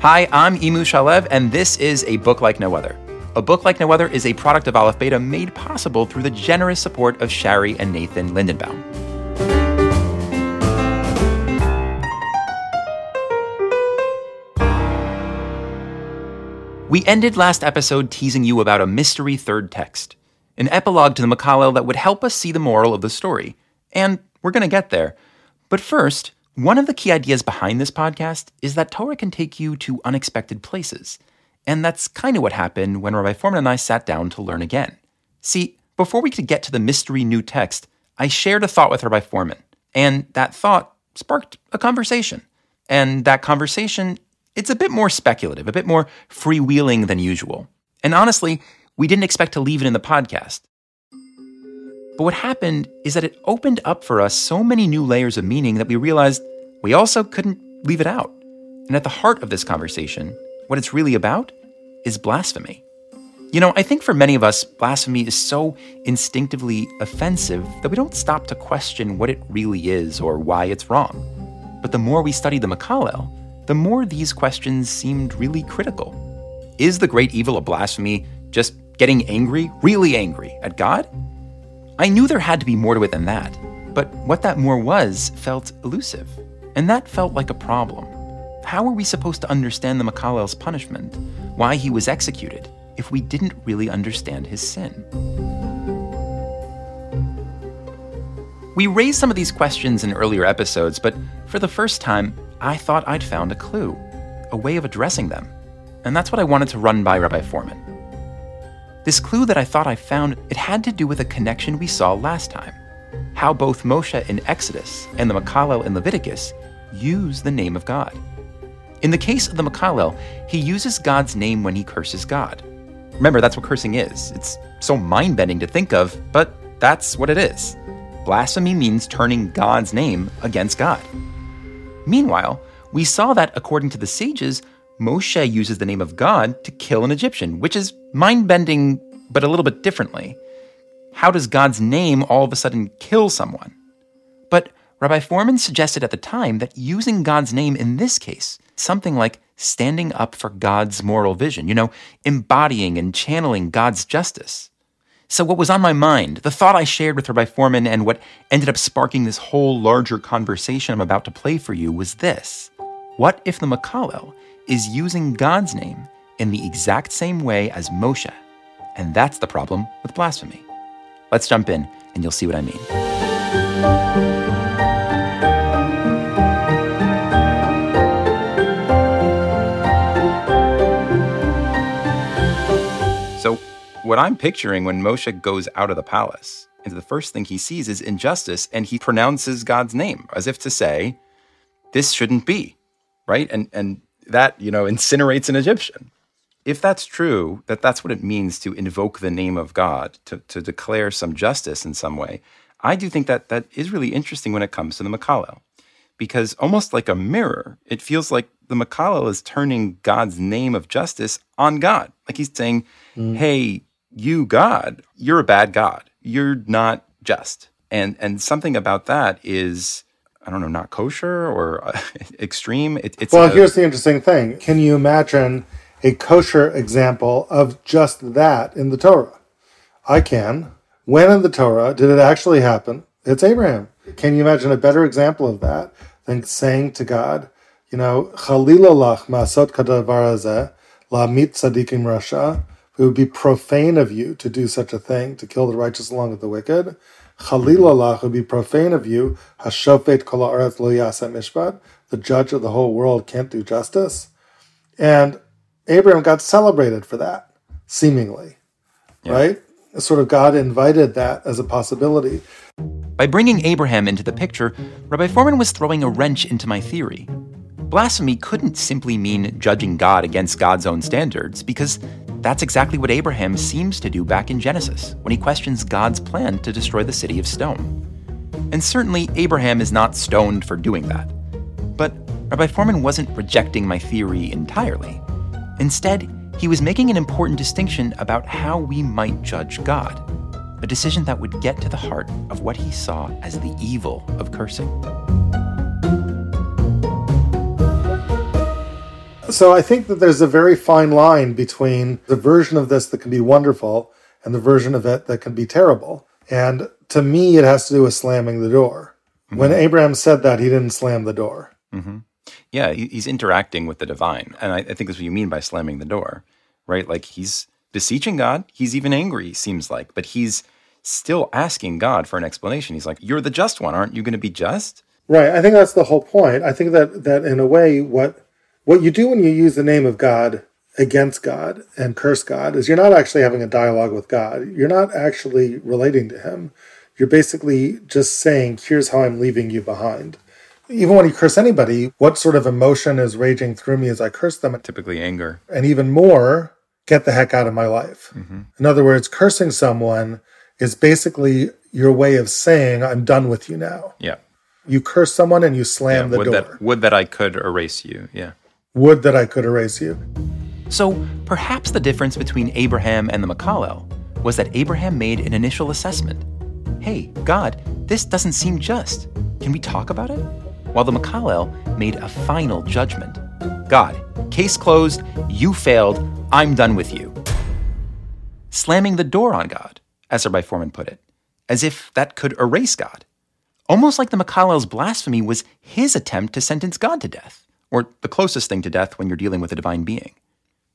Hi, I'm Imu Shalev, and this is A Book Like No Other. A Book Like No Other is a product of Aleph Beta made possible through the generous support of Shari and Nathan Lindenbaum. We ended last episode teasing you about a mystery third text, an epilogue to the Mekallel that would help us see the moral of the story. And we're going to get there. But first, one of the key ideas behind this podcast is that Torah can take you to unexpected places. And that's kind of what happened when Rabbi Fohrman and I sat down to learn again. See, before we could get to the mystery new text, I shared a thought with Rabbi Fohrman, and that thought sparked a conversation. And that conversation it's a bit more speculative, a bit more freewheeling than usual. And honestly, we didn't expect to leave it in the podcast. But what happened is that it opened up for us so many new layers of meaning that we realized we also couldn't leave it out. And at the heart of this conversation, what it's really about is blasphemy. You know, I think for many of us, blasphemy is so instinctively offensive that we don't stop to question what it really is or why it's wrong. But the more we study the Mekallel, the more these questions seemed really critical. Is the great evil of blasphemy just getting angry, really angry, at God? I knew there had to be more to it than that, but what that more was felt elusive, and that felt like a problem. How were we supposed to understand the Mekallel's punishment, why he was executed, if we didn't really understand his sin? We raised some of these questions in earlier episodes, but for the first time, I thought I'd found a clue, a way of addressing them. And that's what I wanted to run by Rabbi Fohrman. This clue that I thought I found, it had to do with a connection we saw last time. How both Moshe in Exodus and the Mekallel in Leviticus use the name of God. In the case of the Mekallel, he uses God's name when he curses God. Remember, that's what cursing is. It's so mind bending to think of, but that's what it is. Blasphemy means turning God's name against God. Meanwhile, we saw that, according to the sages, Moshe uses the name of God to kill an Egyptian, which is mind bending, but a little bit differently. How does God's name all of a sudden kill someone? Rabbi Fohrman suggested at the time that using God's name in this case, something like standing up for God's moral vision, you know, embodying and channeling God's justice. So, what was on my mind, the thought I shared with Rabbi Fohrman, and what ended up sparking this whole larger conversation I'm about to play for you was this What if the Mekallel is using God's name in the exact same way as Moshe? And that's the problem with blasphemy. Let's jump in, and you'll see what I mean. What I'm picturing when Moshe goes out of the palace, and the first thing he sees is injustice, and he pronounces God's name as if to say, "This shouldn't be," right? And and that you know incinerates an Egyptian. If that's true, that that's what it means to invoke the name of God, to, to declare some justice in some way, I do think that that is really interesting when it comes to the Mekallel. Because almost like a mirror, it feels like the Mekallel is turning God's name of justice on God. Like he's saying, mm. hey, you God, you're a bad God. You're not just. And and something about that is I don't know, not kosher or uh, extreme. It, it's well, a, here's the interesting thing. Can you imagine a kosher example of just that in the Torah? I can. When in the Torah did it actually happen? It's Abraham. Can you imagine a better example of that than saying to God, you know, Chalilalach ma'asot kadavar la mit tzadikim rasha, it would be profane of you to do such a thing, to kill the righteous along with the wicked. Chalilallah would be profane of you. Hashofet kol lo mishpat. The judge of the whole world can't do justice. And Abraham got celebrated for that, seemingly, yeah. right? Sort of God invited that as a possibility. By bringing Abraham into the picture, Rabbi Fohrman was throwing a wrench into my theory. Blasphemy couldn't simply mean judging God against God's own standards, because that's exactly what Abraham seems to do back in Genesis when he questions God's plan to destroy the city of stone. And certainly, Abraham is not stoned for doing that. But Rabbi Fohrman wasn't rejecting my theory entirely. Instead, he was making an important distinction about how we might judge God, a decision that would get to the heart of what he saw as the evil of cursing. So I think that there's a very fine line between the version of this that can be wonderful and the version of it that can be terrible. And to me, it has to do with slamming the door. Mm-hmm. When Abraham said that, he didn't slam the door. Mm-hmm. Yeah, he's interacting with the divine. And I, I think that's what you mean by slamming the door, right? Like he's beseeching God. He's even angry, seems like, but he's still asking God for an explanation. He's like, You're the just one. Aren't you going to be just? Right. I think that's the whole point. I think that, that in a way, what, what you do when you use the name of God against God and curse God is you're not actually having a dialogue with God. You're not actually relating to Him. You're basically just saying, Here's how I'm leaving you behind. Even when you curse anybody, what sort of emotion is raging through me as I curse them? Typically anger. And even more, get the heck out of my life. Mm-hmm. In other words, cursing someone is basically your way of saying, I'm done with you now. Yeah. You curse someone and you slam yeah, the would door. That, would that I could erase you. Yeah. Would that I could erase you. So perhaps the difference between Abraham and the Mekallel was that Abraham made an initial assessment. Hey, God, this doesn't seem just. Can we talk about it? While the Mekallel made a final judgment. God, case closed, you failed, I'm done with you. Slamming the door on God, as Rabbi Fohrman put it, as if that could erase God. Almost like the Mekallel's blasphemy was his attempt to sentence God to death, or the closest thing to death when you're dealing with a divine being.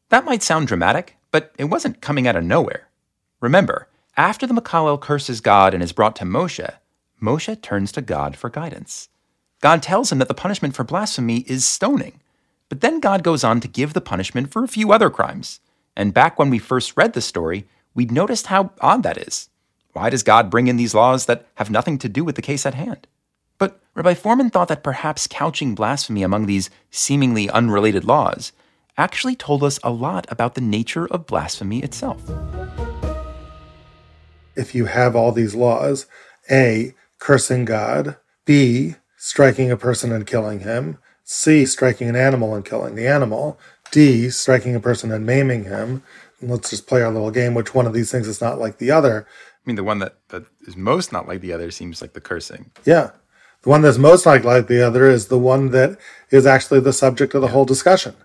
That might sound dramatic, but it wasn't coming out of nowhere. Remember, after the Mekallel curses God and is brought to Moshe, Moshe turns to God for guidance. God tells him that the punishment for blasphemy is stoning. But then God goes on to give the punishment for a few other crimes. And back when we first read the story, we'd noticed how odd that is. Why does God bring in these laws that have nothing to do with the case at hand? But Rabbi Fohrman thought that perhaps couching blasphemy among these seemingly unrelated laws actually told us a lot about the nature of blasphemy itself. If you have all these laws, A, cursing God, B, striking a person and killing him, C, striking an animal and killing the animal, D, striking a person and maiming him. And let's just play our little game. Which one of these things is not like the other? I mean, the one that, that is most not like the other seems like the cursing. Yeah. The one that's most like, like the other is the one that is actually the subject of the yeah. whole discussion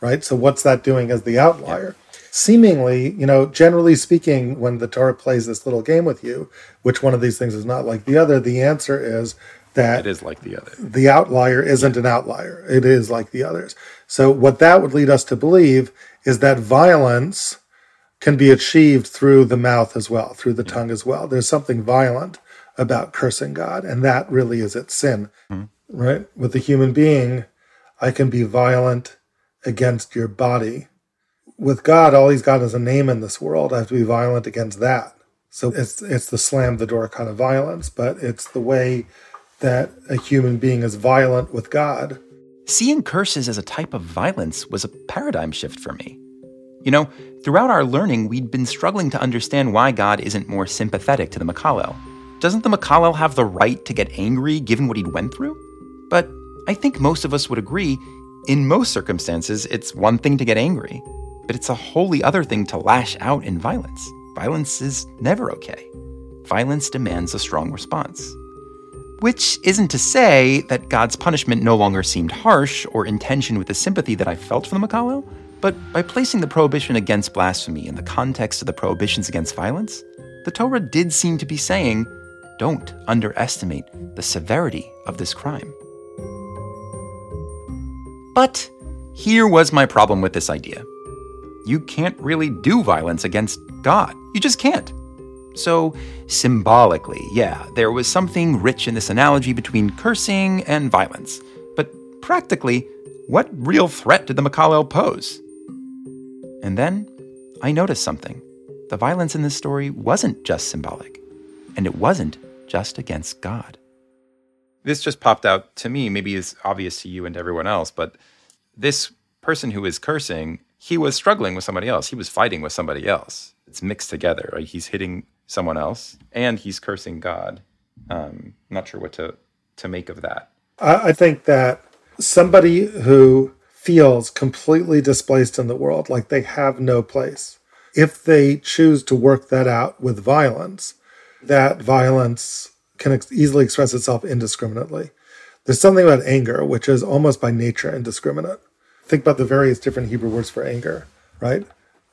right? So what's that doing as the outlier? Seemingly, you know, generally speaking, when the Torah plays this little game with you, which one of these things is not like the other, the answer is that it is like the other. The outlier isn't an outlier. It is like the others. So what that would lead us to believe is that violence can be achieved through the mouth as well, through the yeah. tongue as well. There's something violent about cursing God, and that really is its sin. Mm-hmm. Right? With a human being, I can be violent against your body. With God, all he's got is a name in this world. I have to be violent against that. So it's it's the slam the door kind of violence, but it's the way that a human being is violent with God. Seeing curses as a type of violence was a paradigm shift for me. You know, throughout our learning, we'd been struggling to understand why God isn't more sympathetic to the Mekallel. Doesn't the Mekallel have the right to get angry given what he'd went through? But I think most of us would agree in most circumstances, it's one thing to get angry, but it's a wholly other thing to lash out in violence. Violence is never okay. Violence demands a strong response. Which isn't to say that God's punishment no longer seemed harsh or in tension with the sympathy that I felt for the Mekallel, but by placing the prohibition against blasphemy in the context of the prohibitions against violence, the Torah did seem to be saying, don't underestimate the severity of this crime. But here was my problem with this idea. You can't really do violence against God. You just can't. So, symbolically, yeah, there was something rich in this analogy between cursing and violence. But practically, what real threat did the Mekallel pose? And then I noticed something. The violence in this story wasn't just symbolic, and it wasn't just against God this just popped out to me. Maybe it's obvious to you and to everyone else, but this person who is cursing, he was struggling with somebody else. He was fighting with somebody else. It's mixed together. Right? He's hitting someone else, and he's cursing God. Um, not sure what to to make of that. I think that somebody who feels completely displaced in the world, like they have no place, if they choose to work that out with violence, that violence can ex- easily express itself indiscriminately. There's something about anger which is almost by nature indiscriminate. think about the various different Hebrew words for anger, right?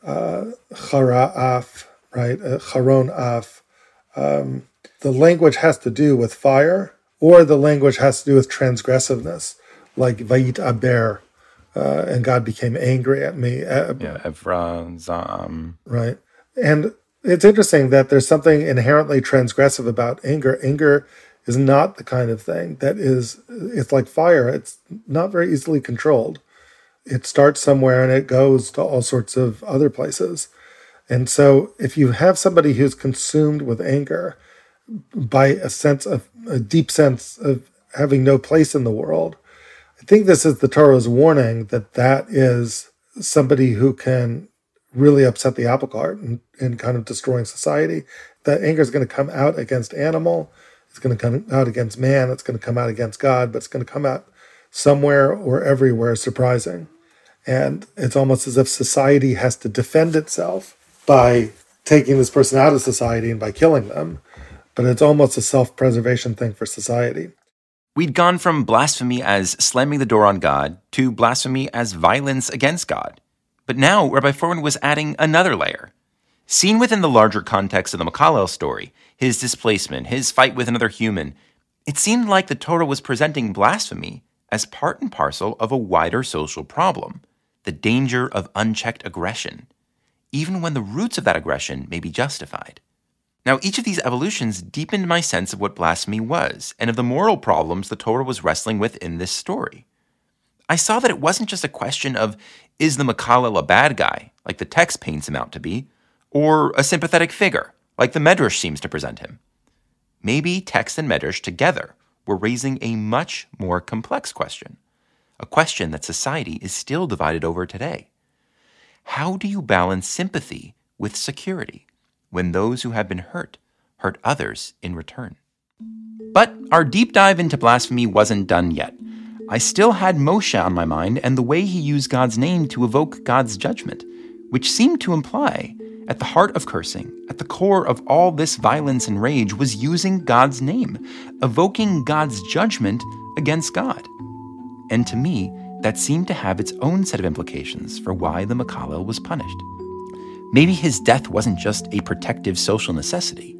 Uh, chara'af, right? Uh, charon af. Um, the language has to do with fire, or the language has to do with transgressiveness, like vayit aber, uh, and God became angry at me. Uh, yeah, Evra, Zam. Right. And it's interesting that there's something inherently transgressive about anger. Anger is not the kind of thing that is, it's like fire. It's not very easily controlled. It starts somewhere and it goes to all sorts of other places. And so if you have somebody who's consumed with anger by a sense of a deep sense of having no place in the world, I think this is the Torah's warning that that is somebody who can really upset the apple cart and, and kind of destroying society. That anger is going to come out against animal, it's going to come out against man, it's going to come out against God, but it's going to come out somewhere or everywhere surprising. And it's almost as if society has to defend itself by taking this person out of society and by killing them. But it's almost a self preservation thing for society. We'd gone from blasphemy as slamming the door on God to blasphemy as violence against God. But now Rabbi Fohrman was adding another layer. Seen within the larger context of the Mekallel story, his displacement, his fight with another human, it seemed like the Torah was presenting blasphemy as part and parcel of a wider social problem the danger of unchecked aggression, even when the roots of that aggression may be justified. Now, each of these evolutions deepened my sense of what blasphemy was and of the moral problems the Torah was wrestling with in this story. I saw that it wasn't just a question of is the Mekallel a bad guy, like the text paints him out to be, or a sympathetic figure, like the Midrash seems to present him. Maybe text and Midrash together were raising a much more complex question, a question that society is still divided over today. How do you balance sympathy with security? when those who have been hurt hurt others in return. But our deep dive into blasphemy wasn't done yet. I still had Moshe on my mind and the way he used God's name to evoke God's judgment, which seemed to imply, at the heart of cursing, at the core of all this violence and rage, was using God's name, evoking God's judgment against God. And to me, that seemed to have its own set of implications for why the Mekallel was punished. Maybe his death wasn't just a protective social necessity.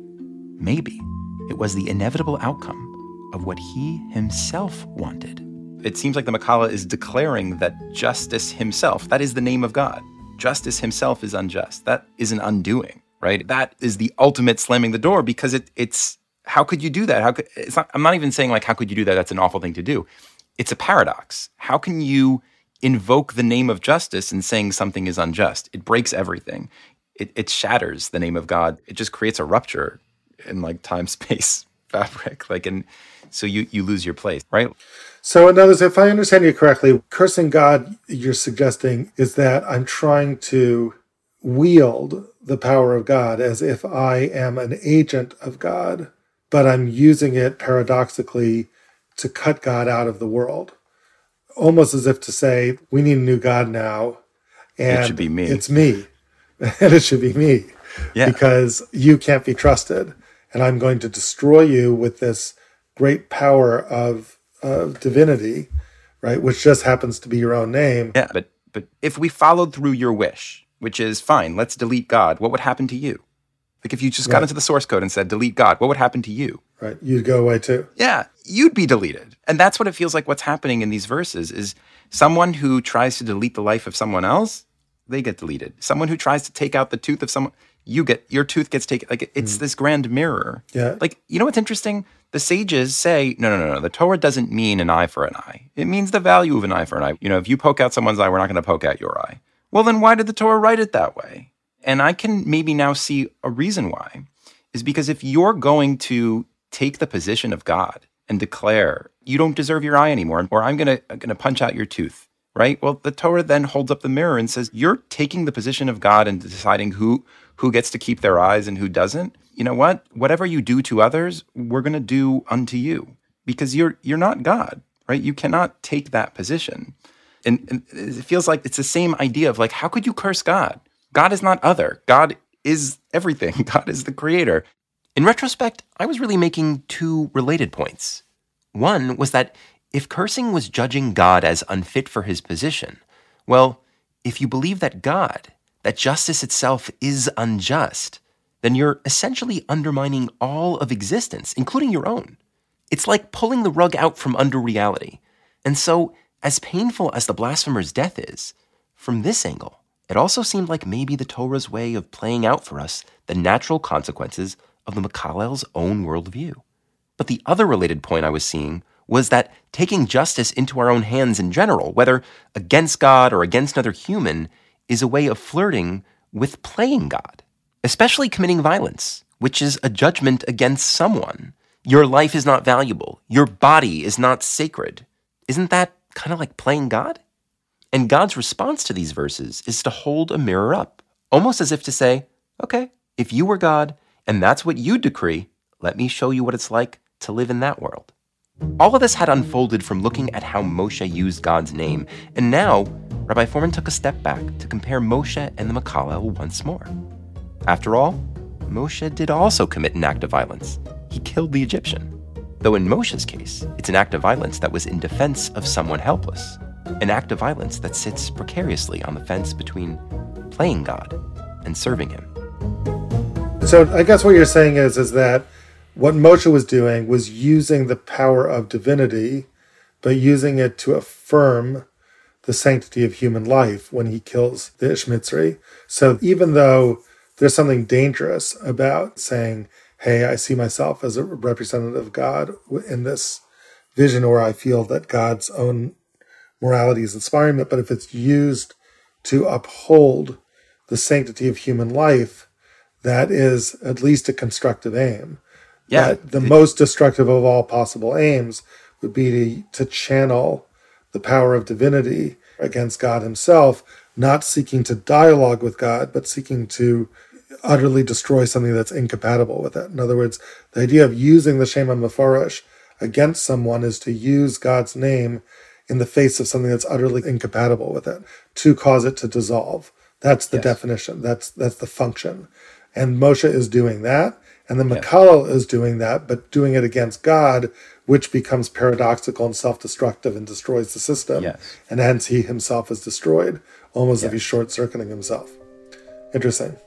Maybe it was the inevitable outcome of what he himself wanted. It seems like the Mekallel is declaring that justice himself, that is the name of God. Justice himself is unjust. That is an undoing, right? That is the ultimate slamming the door because it, it's how could you do that? How could it's not, I'm not even saying like how could you do that? That's an awful thing to do. It's a paradox. How can you invoke the name of justice and saying something is unjust. It breaks everything. It, it shatters the name of God. It just creates a rupture in like time space fabric. Like, and so you, you lose your place, right? So, in other words, if I understand you correctly, cursing God, you're suggesting is that I'm trying to wield the power of God as if I am an agent of God, but I'm using it paradoxically to cut God out of the world almost as if to say, we need a new God now. And it should be me. It's me. and it should be me. Yeah. Because you can't be trusted. And I'm going to destroy you with this great power of, of divinity, right? Which just happens to be your own name. Yeah. But but if we followed through your wish, which is fine, let's delete God, what would happen to you? Like if you just got right. into the source code and said delete God, what would happen to you? Right. You'd go away too. Yeah, you'd be deleted. And that's what it feels like what's happening in these verses is someone who tries to delete the life of someone else, they get deleted. Someone who tries to take out the tooth of someone, you get your tooth gets taken. Like it's mm. this grand mirror. Yeah. Like you know what's interesting? The sages say, no, no, no, no. The Torah doesn't mean an eye for an eye. It means the value of an eye for an eye. You know, if you poke out someone's eye, we're not going to poke out your eye. Well, then why did the Torah write it that way? And I can maybe now see a reason why is because if you're going to take the position of God and declare, you don't deserve your eye anymore, or I'm going to, going to punch out your tooth, right? Well, the Torah then holds up the mirror and says, you're taking the position of God and deciding who, who gets to keep their eyes and who doesn't. You know what? Whatever you do to others, we're going to do unto you because you're, you're not God, right? You cannot take that position. And, and it feels like it's the same idea of like, how could you curse God? God is not other. God is everything. God is the creator. In retrospect, I was really making two related points. One was that if cursing was judging God as unfit for his position, Well, if you believe that God, that justice itself is unjust, then you're essentially undermining all of existence, including your own. It's like pulling the rug out from under reality. And so, as painful as the blasphemer's death is, from this angle, it also seemed like maybe the Torah's way of playing out for us the natural consequences of the Mekallel's own worldview. But the other related point I was seeing was that taking justice into our own hands in general, whether against God or against another human, is a way of flirting with playing God especially committing violence, which is a judgment against someone. Your life is not valuable. Your body is not sacred. Isn't that kind of like playing God? And God's response to these verses is to hold a mirror up, almost as if to say, okay, if you were God and that's what you decree, let me show you what it's like to live in that world. All of this had unfolded from looking at how Moshe used God's name, and now Rabbi Fohrman took a step back to compare Moshe and the Mekallel once more. After all, Moshe did also commit an act of violence. He killed the Egyptian. Though in Moshe's case, it's an act of violence that was in defense of someone helpless, an act of violence that sits precariously on the fence between playing God and serving him. So I guess what you're saying is is that what Moshe was doing was using the power of divinity, but using it to affirm the sanctity of human life when he kills the Ishmitzri. So even though there's something dangerous about saying, hey, I see myself as a representative of God in this vision, or I feel that God's own morality is inspiring me. But if it's used to uphold the sanctity of human life, that is at least a constructive aim. Yeah. That the most destructive of all possible aims would be to, to channel the power of divinity against God himself, not seeking to dialogue with God, but seeking to utterly destroy something that's incompatible with it. In other words, the idea of using the Shem HaMeforash against someone is to use God's name in the face of something that's utterly incompatible with it to cause it to dissolve. That's the yes. definition. That's that's the function. And Moshe is doing that, and the Mekallel is doing that, but doing it against God, which becomes paradoxical and self-destructive and destroys the system. Yes. And hence he himself is destroyed, almost yes. if he's short-circuiting himself. Interesting.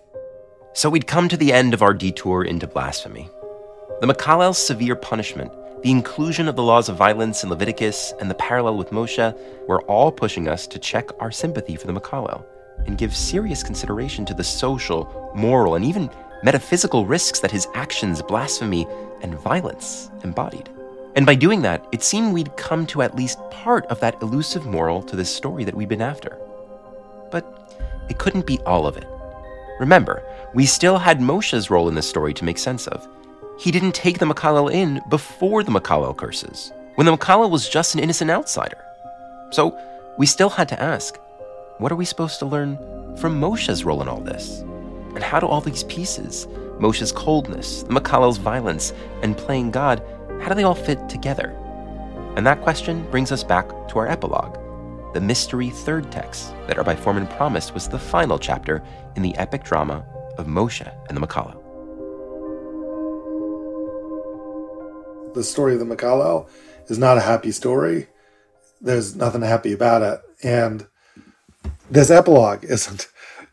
So we'd come to the end of our detour into blasphemy. The Mekallel's severe punishment, the inclusion of the laws of violence in Leviticus, and the parallel with Moshe were all pushing us to check our sympathy for the Mekallel and give serious consideration to the social, moral, and even metaphysical risks that his actions, blasphemy, and violence embodied. And by doing that, it seemed we'd come to at least part of that elusive moral to this story that we'd been after. But it couldn't be all of it. Remember, we still had Moshe's role in this story to make sense of. He didn't take the Mekallel in before the Mekallel curses, when the Mekallel was just an innocent outsider. So we still had to ask what are we supposed to learn from Moshe's role in all this? And how do all these pieces, Moshe's coldness, the Mekallel's violence, and playing God, how do they all fit together? And that question brings us back to our epilogue the mystery third text that Rabbi Fohrman promised was the final chapter in the epic drama of Moshe and the Mekallel. The story of the Mekallel is not a happy story. There's nothing happy about it. And this epilogue isn't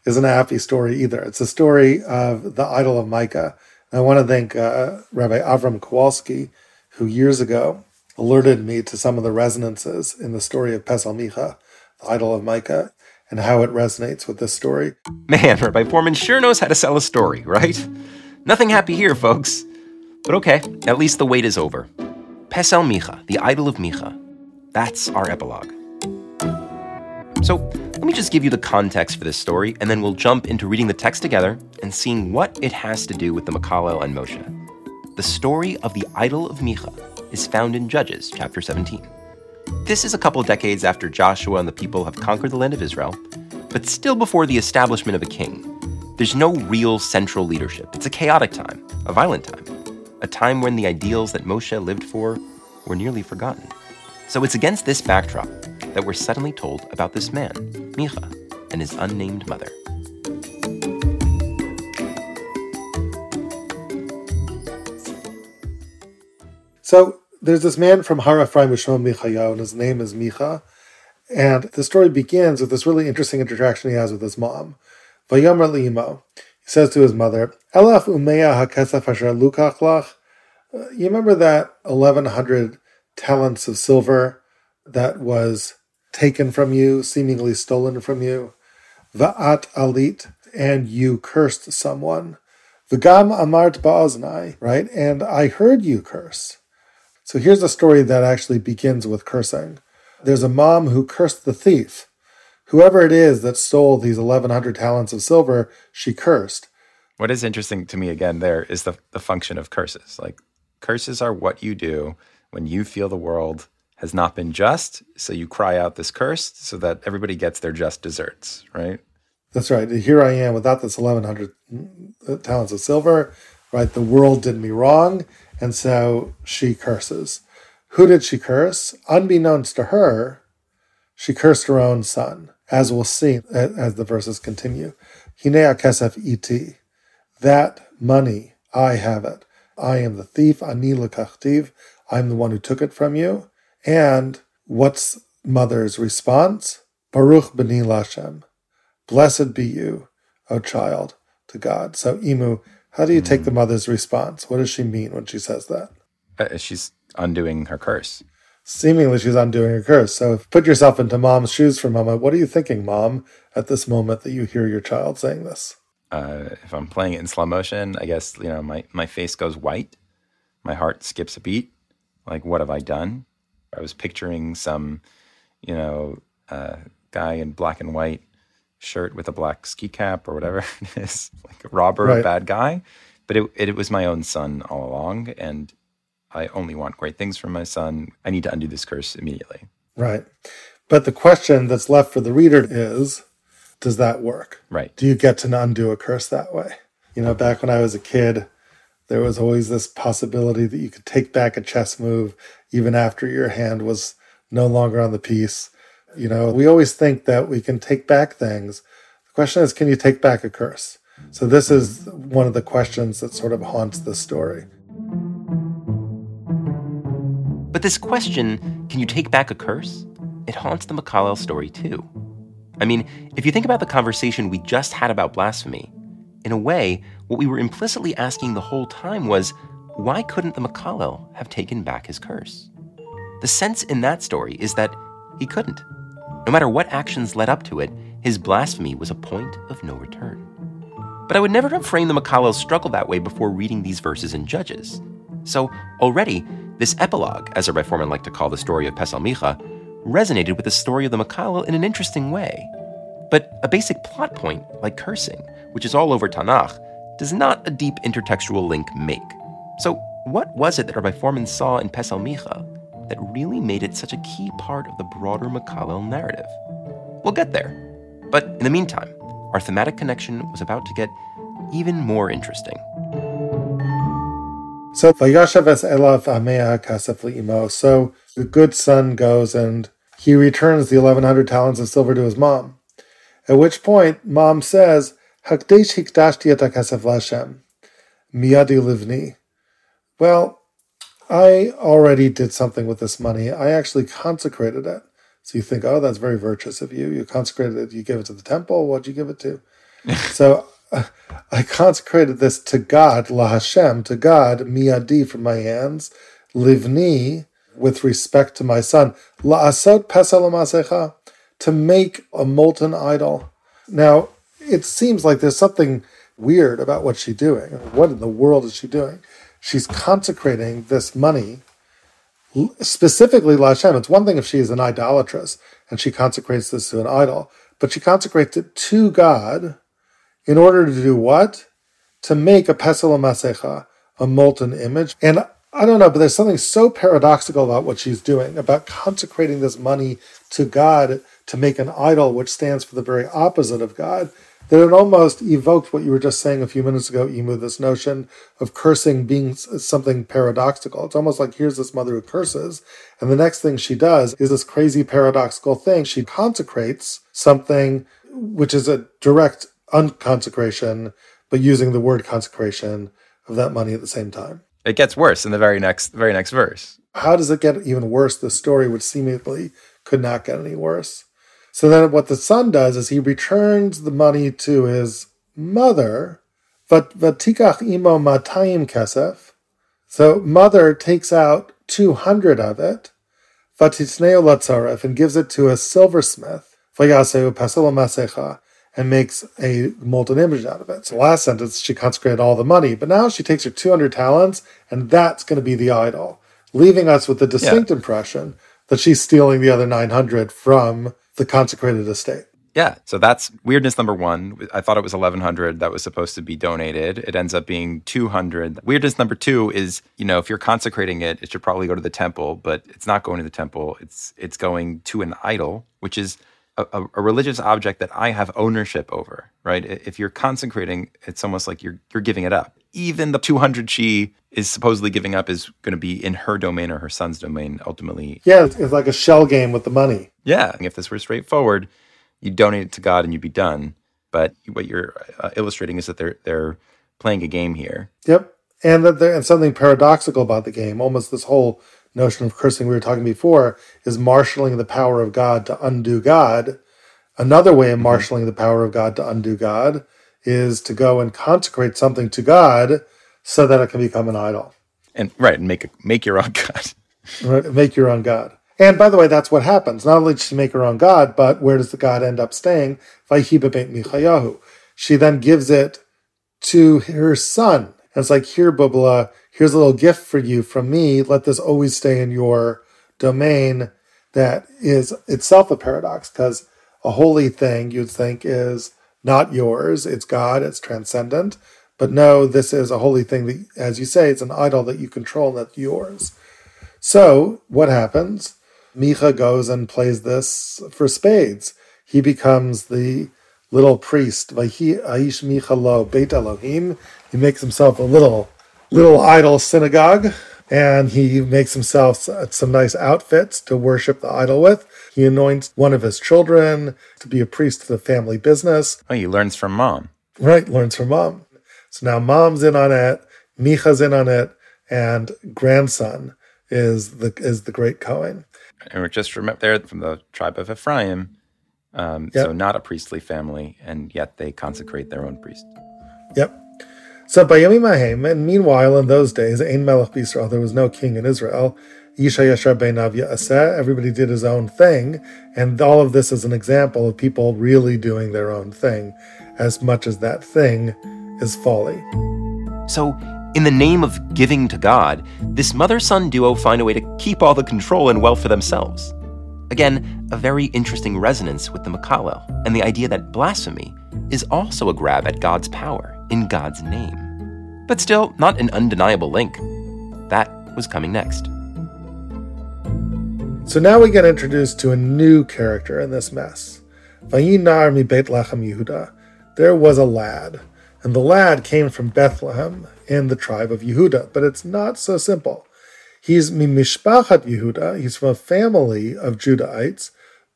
isn't a happy story either. It's a story of the idol of Micah. I want to thank uh, Rabbi Avram Kowalski, who years ago alerted me to some of the resonances in the story of Pesel Micha, the idol of Micah, and how it resonates with this story. Man, Rabbi Fohrman sure knows how to sell a story, right? Nothing happy here, folks. But okay, at least the wait is over. Pesel Micha, the idol of Micha. That's our epilogue. So, let me just give you the context for this story, and then we'll jump into reading the text together and seeing what it has to do with the Mekallel and Moshe. The story of the idol of Micha is found in Judges chapter 17. This is a couple decades after Joshua and the people have conquered the land of Israel, but still before the establishment of a king. There's no real central leadership. It's a chaotic time, a violent time, a time when the ideals that Moshe lived for were nearly forgotten. So it's against this backdrop that we're suddenly told about this man, Micha, and his unnamed mother. So there's this man from Har Ephraim Michayahu, and his name is Micha, And the story begins with this really interesting interaction he has with his mom. Vayomer li'imo. He says to his mother, Elaf umeya hakesef asher lukach lach. Uh, you remember that 1100 talents of silver that was taken from you, seemingly stolen from you? Va'at alit, and you cursed someone. V'gam amart ba'oznai, right? And I heard you curse. So here's a story that actually begins with cursing. There's a mom who cursed the thief. Whoever it is that stole these 1,100 talents of silver, she cursed. What is interesting to me again there is the, the function of curses. Like, curses are what you do when you feel the world has not been just. So you cry out this curse so that everybody gets their just desserts, right? That's right. Here I am without this 1,100 mm, talents of silver, right? The world did me wrong. And so she curses. Who did she curse? Unbeknownst to her, she cursed her own son, as we'll see as the verses continue. Hinea kesef iti. That money, I have it. I am the thief, ani lekachtiv. I'm the one who took it from you. And what's mother's response? Baruch b'ni lashem. Blessed be you, O child, to God. So, Imu, how do you take the mother's response? What does she mean when she says that? Uh, she's undoing her curse. Seemingly, she's undoing her curse. So, put yourself into mom's shoes for a moment. What are you thinking, mom, at this moment that you hear your child saying this? Uh, if I'm playing it in slow motion, I guess you know my my face goes white, my heart skips a beat. Like, what have I done? I was picturing some, you know, uh, guy in black and white shirt with a black ski cap or whatever it is, like a robber, right. a bad guy. But it, it was my own son all along, and I only want great things from my son. I need to undo this curse immediately. Right. But the question that's left for the reader is does that work? Right. Do you get to undo a curse that way? You know, back when I was a kid, there was always this possibility that you could take back a chess move even after your hand was no longer on the piece. You know, we always think that we can take back things. The question is, can you take back a curse? So, this is one of the questions that sort of haunts the story. But this question, can you take back a curse? It haunts the Mekallel story too. I mean, if you think about the conversation we just had about blasphemy, in a way, what we were implicitly asking the whole time was why couldn't the Mekallel have taken back his curse? The sense in that story is that he couldn't. No matter what actions led up to it, his blasphemy was a point of no return. But I would never have framed the Mekallel's struggle that way before reading these verses in Judges. So already, this epilogue, as Rabbi Fohrman like to call the story of Pesel Micha, resonated with the story of the Mekallel in an interesting way. But a basic plot point, like cursing, which is all over Tanakh, does not a deep intertextual link make. So, what was it that Rabbi Fohrman saw in Pesel Micha that really made it such a key part of the broader Mekallel narrative? We'll get there. But in the meantime, our thematic connection was about to get even more interesting. So. So the good son goes and he returns the eleven hundred talents of silver to his mom. At which point, mom says, Hakdesh hikdashti livni. Well, I already did something with this money. I actually consecrated it. So you think, oh, that's very virtuous of you. You consecrated it. You give it to the temple. What'd you give it to? so uh, I consecrated this to God, La Hashem, to God, miyadi from my hands, livni, with respect to my son, La asot pesel to make a molten idol. Now, it seems like there's something weird about what she's doing. What in the world is she doing? She's consecrating this money specifically La Hashem. It's one thing if she is an idolatress and she consecrates this to an idol, but she consecrates it to God in order to do what? To make a pesel masecha, a molten image. And I don't know, but there's something so paradoxical about what she's doing, about consecrating this money to God to make an idol which stands for the very opposite of God, that it almost evoked what you were just saying a few minutes ago, Imu, this notion of cursing being something paradoxical. It's almost like here's this mother who curses, and the next thing she does is this crazy paradoxical thing. She consecrates something which is a direct unconsecration, but using the word consecration of that money at the same time. It gets worse in the very next very next verse. How does it get even worse? The story would seemingly could not get any worse. So then what the son does is he returns the money to his mother, but vatikach imo matayim kesef. So mother takes out 200 of it, vatisneo latzaref, and gives it to a silversmith, vayaseu masecha, and makes a molten image out of it. So last sentence, she consecrated all the money, but now she takes her 200 talents, and that's going to be the idol, leaving us with the distinct yeah. impression that she's stealing the other 900 from the consecrated estate. Yeah, so that's weirdness number one. I thought it was 1100 that was supposed to be donated. It ends up being 200. Weirdness number two is, you know, if you're consecrating it, it should probably go to the temple, but it's not going to the temple. It's it's going to an idol, which is a, a, religious object that I have ownership over, right? If you're consecrating, it's almost like you're you're giving it up. Even the 200 she is supposedly giving up is going to be in her domain or her son's domain ultimately. Yeah, it's like a shell game with the money. Yeah, if this were straightforward, you donate it to God and you'd be done. But what you're uh, illustrating is that they're they're playing a game here. Yep, and that there, and something paradoxical about the game. Almost this whole notion of cursing we were talking before is marshaling the power of God to undo God. Another way of mm-hmm. marshaling the power of God to undo God is to go and consecrate something to God so that it can become an idol. And right, and make a, make your own God. right, make your own God. And by the way, that's what happens. Not only does she make her own God, but where does the God end up staying? She then gives it to her son. And it's like, here, Bubla, here's a little gift for you from me. Let this always stay in your domain. That is itself a paradox because a holy thing you'd think is not yours. It's God, it's transcendent. But no, this is a holy thing that, as you say, it's an idol that you control, that's yours. So what happens? Micha goes and plays this for spades. He becomes the little priest. Aish Beit Elohim. He makes himself a little little idol synagogue, and he makes himself some nice outfits to worship the idol with. He anoints one of his children to be a priest to the family business. Oh, he learns from mom. Right, learns from mom. So now mom's in on it, Micha's in on it, and grandson is the is the great Cohen. And we're just remember they're from the tribe of Ephraim, um, yep. so not a priestly family, and yet they consecrate their own priest. Yep. So Bayami Mahem, and meanwhile, in those days, Ein Melech B'Israel, there was no king in Israel. Yisha Yashar Beinav Aseh, everybody did his own thing, and all of this is an example of people really doing their own thing, as much as that thing is folly. So, in the name of giving to God, this mother son duo find a way to keep all the control and wealth for themselves. Again, a very interesting resonance with the Mekallel and the idea that blasphemy is also a grab at God's power in God's name. But still, not an undeniable link. That was coming next. So now we get introduced to a new character in this mess. Vayinar mi Beit Yehuda. There was a lad, and the lad came from Bethlehem in the tribe of Yehuda, but it's not so simple. He's mi Mishpachat Yehuda, he's from a family of Judahites,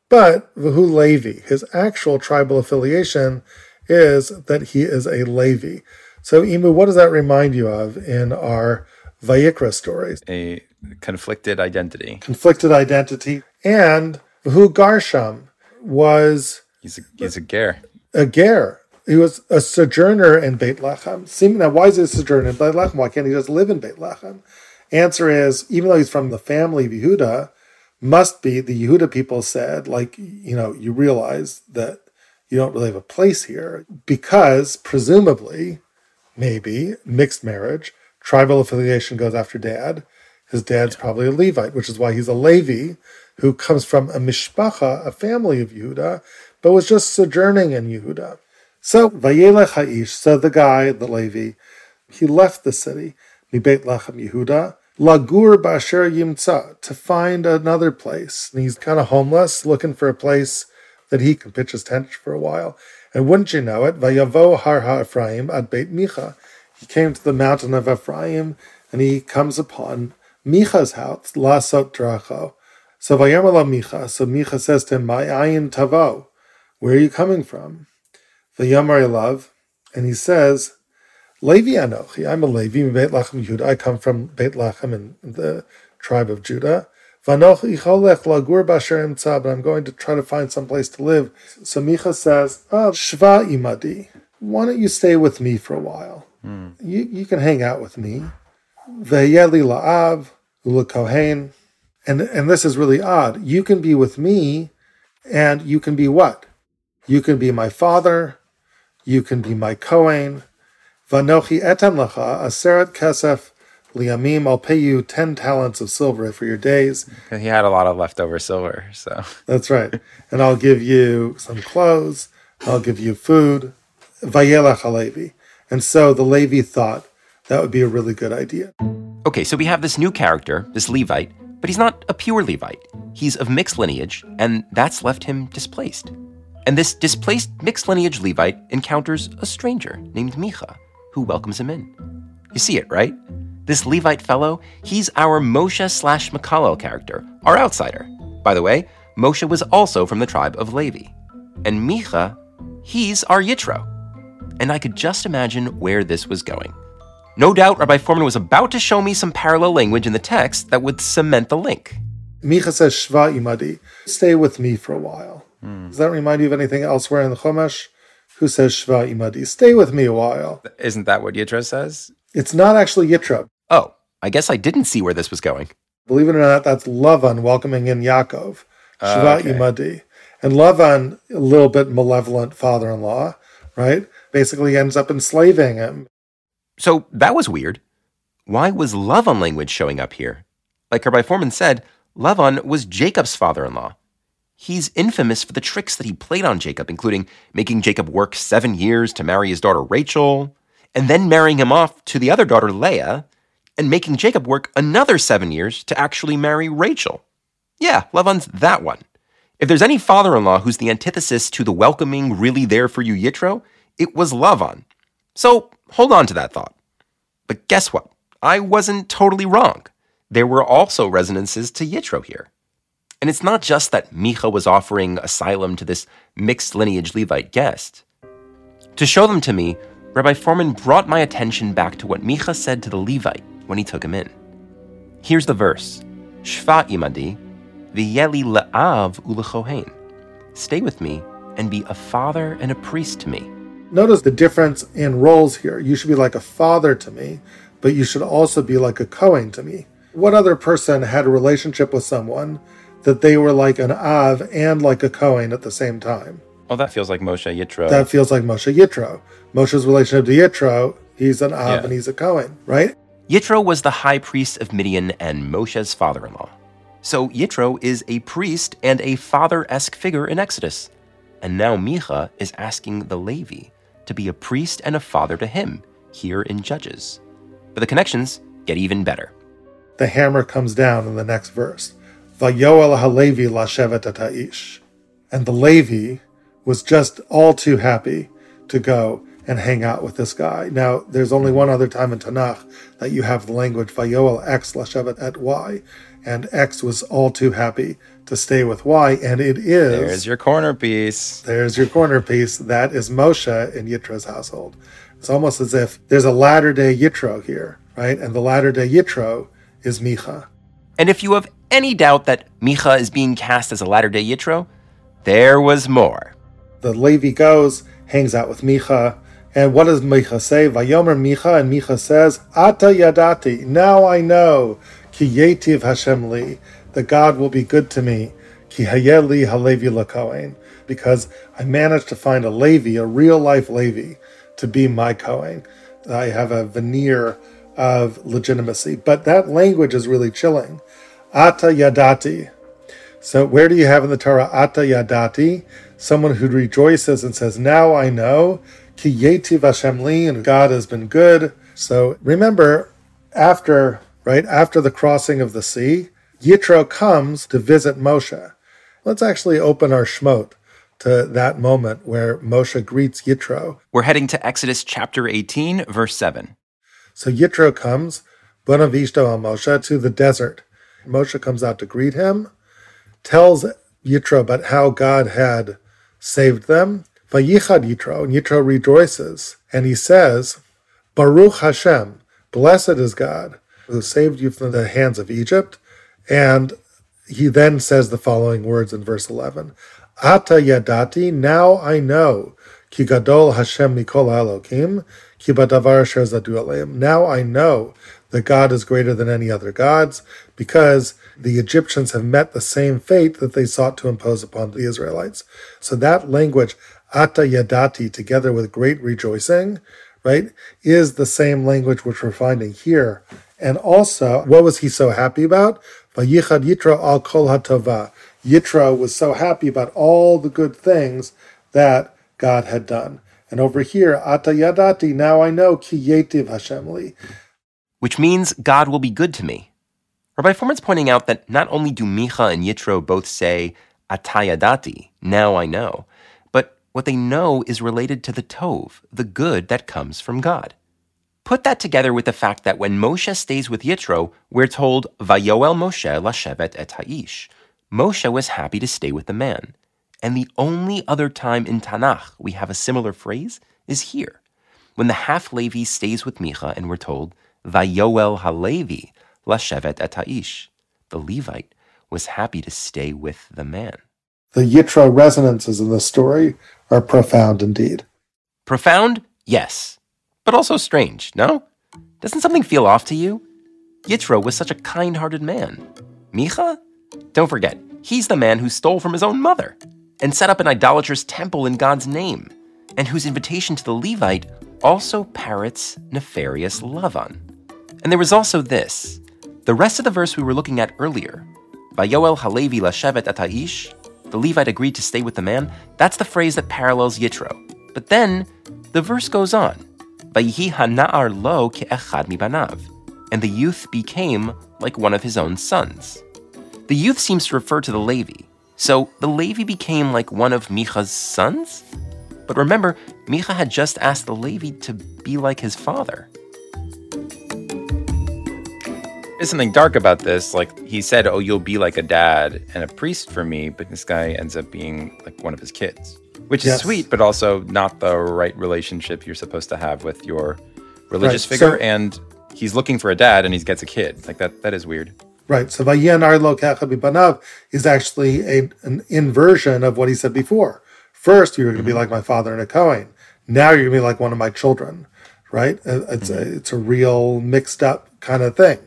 but Vahu Levi, his actual tribal affiliation is that he is a Levi. So, Imu, what does that remind you of in our Vayikra stories? A conflicted identity. Conflicted identity. And who Gershom was. He's a, he's a ger. A ger. He was a sojourner in Beit Lechem. Now, why is he a sojourner in Beit Lechem? Why can't he just live in Beit Lechem? Answer is, even though he's from the family of Yehuda, must be the Yehuda people said, like, you know, you realize that you don't really have a place here because presumably, maybe mixed marriage, tribal affiliation goes after dad. His dad's yeah. probably a Levite, which is why he's a Levi who comes from a mishpacha, a family of Yehuda, but was just sojourning in Yehuda. So Vayelech Haish, so the guy, the Levi, he left the city, Mibet Lechem Yehuda, Lagur Basher Yimtza, to find another place. And he's kind of homeless, looking for a place that he can pitch his tent for a while. And wouldn't you know it, Vayavo Har HaEphraim ad Beit Micha. He came to the mountain of Ephraim, and he comes upon Micha's house, La Sot Dracho. So Vayamala Micha, so Micha says to him, My ayin tavo, where are you coming from? Vayamar love, and he says, Levi Anochi, I'm a Levi, Beit Lachem Judah. I come from Beit Lachem in the tribe of Judah. Vanochi cholech lagur basher imtza, but I'm going to try to find some place to live. So Micha says, oh, Shva imadi. Why don't you stay with me for a while? Hmm. You, you can hang out with me. Veyeli la'av, ula kohen. And, and this is really odd. You can be with me, and you can be what? You can be my father, you can be my Kohen. Vanochi etam lecha, aseret kesef liamim, I'll pay you 10 talents of silver for your days. And he had a lot of leftover silver, so. That's right. And I'll give you some clothes, I'll give you food. Vayelach Levi. And so the Levi thought that would be a really good idea. Okay, so we have this new character, this Levite, but he's not a pure Levite. He's of mixed lineage, and that's left him displaced. And this displaced mixed lineage Levite encounters a stranger named Micha, who welcomes him in. You see it, right? This Levite fellow, he's our Moshe slash Mekallel character, our outsider. By the way, Moshe was also from the tribe of Levi. And Micha, he's our Yitro. And I could just imagine where this was going. No doubt Rabbi Fohrman was about to show me some parallel language in the text that would cement the link. Micha says, Shva imadi, stay with me for a while. Does that remind you of anything elsewhere in the Chumash? Who says Shva imadi, stay with me a while? Isn't that what Yitro says? It's not actually Yitro. Oh, I guess I didn't see where this was going. Believe it or not, that's Lavan welcoming in Yaakov. Shva Ah, okay. imadi. And Lavan, a little bit malevolent father-in-law, right? Basically ends up enslaving him. So that was weird. Why was Lavan language showing up here? Like Rabbi Fohrman said, Lavan was Jacob's father in law. He's infamous for the tricks that he played on Jacob, including making Jacob work seven years to marry his daughter Rachel, and then marrying him off to the other daughter Leah, and making Jacob work another seven years to actually marry Rachel. Yeah, Lavan's that one. If there's any father in law who's the antithesis to the welcoming, really there for you Yitro, it was Lavan. So hold on to that thought. But guess what? I wasn't totally wrong. There were also resonances to Yitro here. And it's not just that Micha was offering asylum to this mixed lineage Levite guest. To show them to me, Rabbi Fohrman brought my attention back to what Micha said to the Levite when he took him in. Here's the verse Shva imadi, v'yeli le'av ulechohen. Stay with me and be a father and a priest to me. Notice the difference in roles here. You should be like a father to me, but you should also be like a Kohen to me. What other person had a relationship with someone that they were like an Av and like a Kohen at the same time? Well, that feels like Moshe Yitro. That feels like Moshe Yitro. Moshe's relationship to Yitro, he's an Av Yeah. and he's a Kohen, right? Yitro was the high priest of Midian and Moshe's father in law. So Yitro is a priest and a father esque figure in Exodus. And now Micha is asking the Levi to be a priest and a father to him here in Judges. But the connections get even better. The hammer comes down in the next verse. Vayoel halevi lashevet et ha'ish. And the Levi was just all too happy to go and hang out with this guy. Now, there's only one other time in Tanakh that you have the language Vayoel X lashevet et Y, and X was all too happy to stay with Y, and it is. There's your corner piece. There's your corner piece. That is Moshe in Yitro's household. It's almost as if there's a latter day Yitro here, right? And the latter day Yitro is Micha. And if you have any doubt that Micha is being cast as a latter day Yitro, there was more. The Levi goes, hangs out with Micha, and what does Micha say? Vayomer Micha, and Micha says, Ata yadati, now I know, ki yetiv Hashem li, that God will be good to me, ki hayeli halevi lakohen, because I managed to find a Levi, a real life Levi, to be my Kohen. I have a veneer of legitimacy, but that language is really chilling. Ata yadati, so where do you have in the Torah Ata Yadati? Someone who rejoices and says, Now I know, Ki Yetiv Hashem li, and God has been good. So remember, after right after the crossing of the sea, Yitro comes to visit Moshe. Let's actually open our Shmot to that moment where Moshe greets Yitro. We're heading to Exodus chapter 18, verse 7. So Yitro comes, Bonavishto al Moshe, to the desert. Moshe comes out to greet him, tells Yitro about how God had saved them. Vayichad Yitro, and Yitro rejoices, and he says, Baruch Hashem, blessed is God, who saved you from the hands of Egypt, and he then says the following words in verse 11 Ata yadati, now I know, ki gadol Hashem mikol Elokim, ki badavar asher. Now I know that God is greater than any other gods, because the Egyptians have met the same fate that they sought to impose upon the Israelites. So that language, ata yadati, together with great rejoicing, right, is the same language which we're finding here. And also, what was he so happy about? Vayichad Yitro al kol hatova. Yitro was so happy about all the good things that God had done. And over here, ata yadati, now I know ki yetiv Hashem li. Which means God will be good to me. Rabbi Fohrman's pointing out that not only do Micha and Yitro both say atayadati, now I know, but what they know is related to the tov, the good that comes from God. Put that together with the fact that when Moshe stays with Yitro, we're told, Vayoel Moshe lashevet et ha'ish. Moshe was happy to stay with the man. And the only other time in Tanakh we have a similar phrase is here, when the half Levi stays with Micha and we're told, Vayoel Halevi lashevet et ha'ish. The Levite was happy to stay with the man. The Yitro resonances in this story are profound indeed. Profound? Yes but also strange, no? Doesn't something feel off to you? Yitro was such a kind hearted man. Micha? Don't forget, he's the man who stole from his own mother and set up an idolatrous temple in God's name, and whose invitation to the Levite also parrots nefarious Lavan. And there was also this the rest of the verse we were looking at earlier, Vayoel Halevi Lashevet Ataish, the Levite agreed to stay with the man, that's the phrase that parallels Yitro. But then the verse goes on. Lo and the youth became like one of his own sons. The youth seems to refer to the Levi, so the Levi became like one of Micha's sons? But remember, Micha had just asked the Levi to be like his father. There's something dark about this. Like he said, "Oh, you'll be like a dad and a priest for me," but this guy ends up being like one of his kids which yes. is sweet, but also not the right relationship you're supposed to have with your religious right. figure. So, and he's looking for a dad, and he gets a kid. Like that. That is weird. Right. So Vayen Arlo Banav is actually a, an inversion of what he said before. First, you're going to mm-hmm. be like my father and a Cohen. Now you're going to be like one of my children. Right. Uh, it's mm-hmm. a it's a real mixed up kind of thing.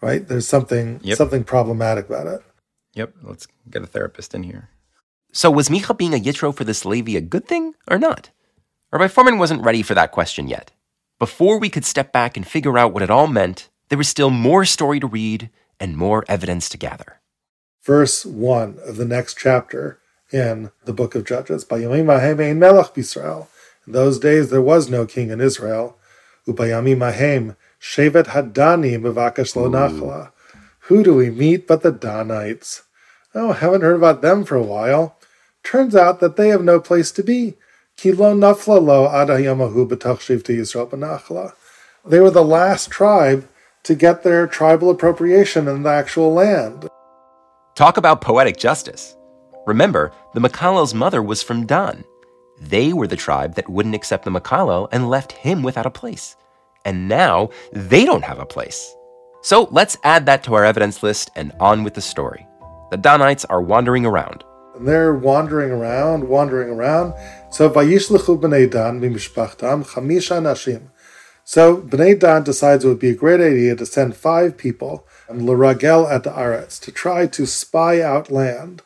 Right. There's something yep. something problematic about it. Yep. Let's get a therapist in here. So was Micha being a Yitro for this Levi a good thing or not? Rabbi Fohrman wasn't ready for that question yet. Before we could step back and figure out what it all meant, there was still more story to read and more evidence to gather. Verse 1 of the next chapter in the book of Judges. melech. In those days there was no king in Israel. Upayami mahem shevet hadani lo nachla. Who do we meet but the Danites? Oh, I haven't heard about them for a while. Turns out that they have no place to be. They were the last tribe to get their tribal appropriation in the actual land. Talk about poetic justice. Remember, the Mekallel's mother was from Dan. They were the tribe that wouldn't accept the Mekallel and left him without a place. And now they don't have a place. So let's add that to our evidence list and on with the story. The Danites are wandering around. And they're wandering around, wandering around. So Vayishlechu b'nei Dan mimishpachtam chamisha nashim. So Bnei Dan decides it would be a great idea to send five people, and l'ragel at the Aretz, to try to spy out land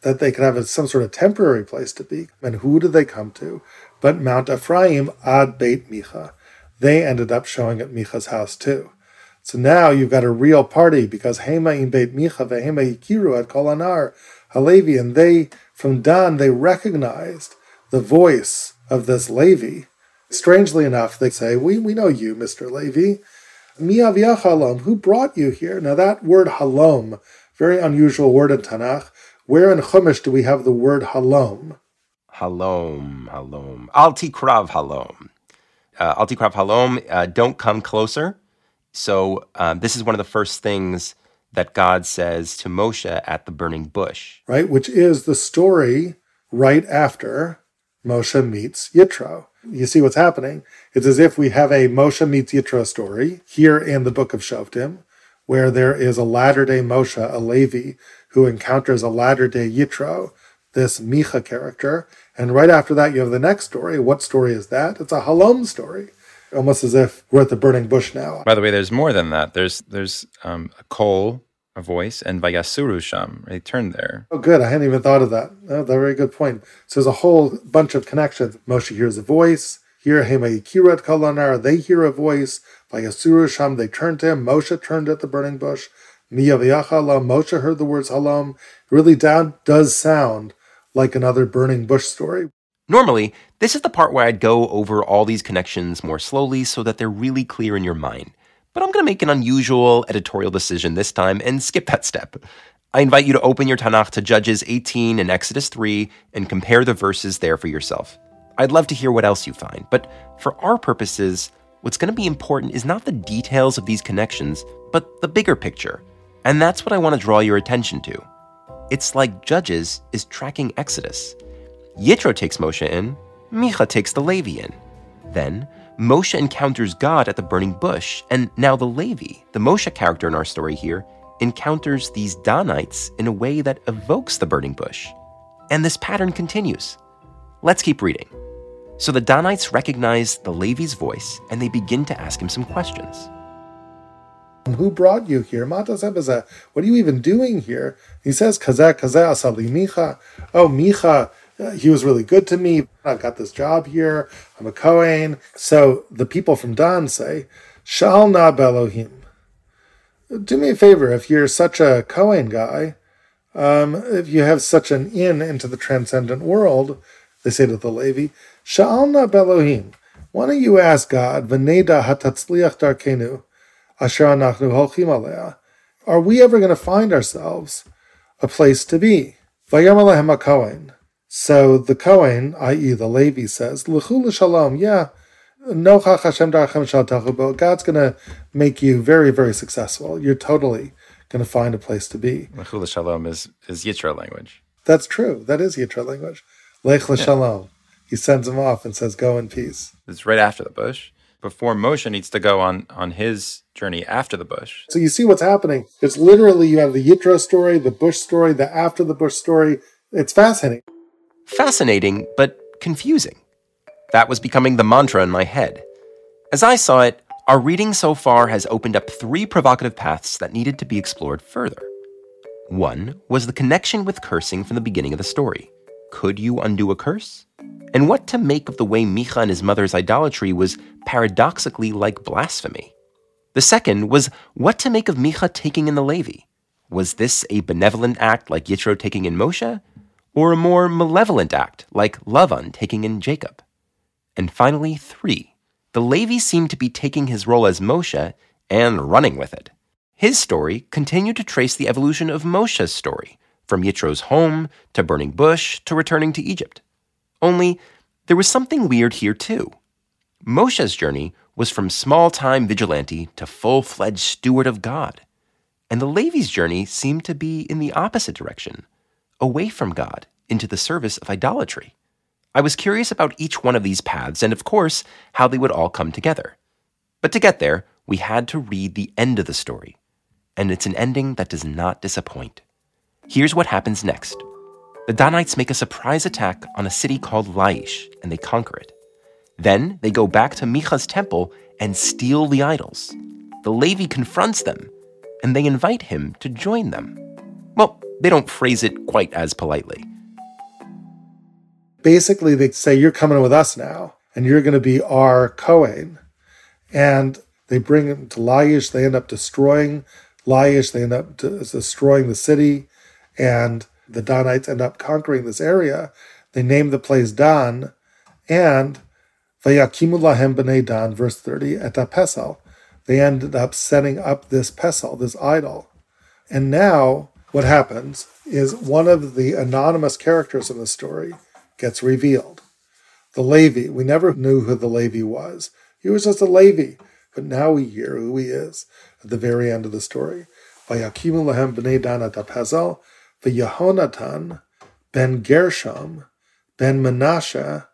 that they could have some sort of temporary place to be. And who did they come to? But Mount Ephraim ad Beit Micha. They ended up showing at Micha's house too. So now you've got a real party because Hema in Beit Micha veHema Hikiru at Kolanar Halevi, and they from Dan they recognized the voice of this Levi. Strangely enough, they say, "We we know you, Mister Levi. Mi halom. Who brought you here?" Now that word halom, very unusual word in Tanakh. Where in Chumash do we have the word halom? Halom, halom. Alti krav halom. Uh, Alti krav halom. Uh, don't come closer. So um, this is one of the first things that God says to Moshe at the burning bush. Right, which is the story right after Moshe meets Yitro. You see what's happening? It's as if we have a Moshe meets Yitro story here in the book of Shoftim, where there is a latter day Moshe, a Levi, who encounters a latter day Yitro, this Micha character. And right after that, you have the next story. What story is that? It's a Halom story, almost as if we're at the burning bush now. By the way, there's more than that. There's there's um, a kol, a voice, and Vayasuru Sham. They turned there. Oh, good. I hadn't even thought of that. Oh, that's a very good point. So there's a whole bunch of connections. Moshe hears a voice. Here, Hemayikirat Kalanar, they hear a voice. Vayasuru Sham, they turn to him. Moshe turned at the burning bush. Miyavyachala, Moshe heard the words Halom. It really down, does sound like another burning bush story. Normally, this is the part where I'd go over all these connections more slowly so that they're really clear in your mind. But I'm going to make an unusual editorial decision this time and skip that step. I invite you to open your Tanakh to Judges 18 and Exodus 3 and compare the verses there for yourself. I'd love to hear what else you find, but for our purposes, what's going to be important is not the details of these connections, but the bigger picture. And that's what I want to draw your attention to. It's like Judges is tracking Exodus. Yitro takes Moshe in, Micha takes the Levi in. Then, Moshe encounters God at the burning bush, and now the Levi, the Moshe character in our story here, encounters these Danites in a way that evokes the burning bush. And this pattern continues. Let's keep reading. So the Danites recognize the Levi's voice and they begin to ask him some questions. Who brought you here? What are you even doing here? He says, Kazeh, Kazeh, Asali Micha. Oh, Micha, he was really good to me. I've got this job here. I'm a Kohen. So the people from Dan say, Shal na Belohim. Do me a favor, if you're such a Kohen guy, um, if you have such an in into the transcendent world, they say to the Levi, Sha'al na Belohim. Why don't you ask God, V'neda hatatzliach darkenu, asher anachnu holchim alea. Are we ever going to find ourselves a place to be? Vayam alehem Kohen. So the Kohen, i.e. the Levi, says, L'chu shalom, yeah, nochach Hashem darchem shal God's going to make you very, very successful. You're totally going to find a place to be. L'chu shalom is, is Yitro language. That's true. That is Yitro language. Lech l'shalom. Yeah. He sends him off and says, go in peace. It's right after the bush before Moshe needs to go on on his journey after the bush. So you see what's happening. It's literally you have the Yitro story, the bush story, the after the bush story. It's fascinating. Fascinating, but confusing. That was becoming the mantra in my head. As I saw it, our reading so far has opened up three provocative paths that needed to be explored further. One was the connection with cursing from the beginning of the story. Could you undo a curse? And what to make of the way Micha and his mother's idolatry was paradoxically like blasphemy? The second was what to make of Micha taking in the Levi. Was this a benevolent act like Yitro taking in Moshe, or a more malevolent act like Lavan taking in Jacob? And finally, three, the Levi seemed to be taking his role as Moshe and running with it. His story continued to trace the evolution of Moshe's story, from Yitro's home to burning bush to returning to Egypt. Only, there was something weird here too. Moshe's journey was from small time vigilante to full fledged steward of God. And the Levi's journey seemed to be in the opposite direction, away from God into the service of idolatry. I was curious about each one of these paths and, of course, how they would all come together. But to get there, we had to read the end of the story. And it's an ending that does not disappoint. Here's what happens next the Danites make a surprise attack on a city called Laish, and they conquer it. Then they go back to Micha's temple and steal the idols. The Levi confronts them, and they invite him to join them. Well, they don't phrase it quite as politely. Basically, they say, You're coming with us now, and you're going to be our Cohen. And they bring him to Laish. They end up destroying Laish. They end up destroying the city. And the Danites end up conquering this area. They name the place Dan, and Vayakimu lahem b'nei Dan, verse 30, at Pesel. They ended up setting up this Pesel, this idol. And now what happens is one of the anonymous characters in the story gets revealed. The Levi. We never knew who the Levi was. He was just a Levi. But now we hear who he is at the very end of the story. By Vayakimu lahem b'nei Dan at Pesel, Yehonatan ben Gershom ben Menashe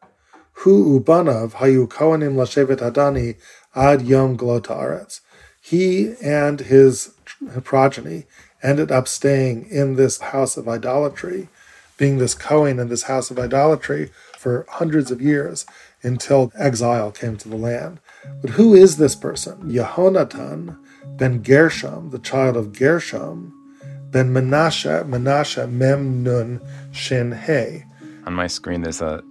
hu ubanav hayu kohanim lashevet hadani ad yom glota aretz. He and his progeny ended up staying in this house of idolatry, being this Cohen in this house of idolatry for hundreds of years until exile came to the land. But who is this person? Yehonatan ben Gershom, the child of Gershom, ben Menashe, Menashe Mem Nun Shin He. On my screen, there's a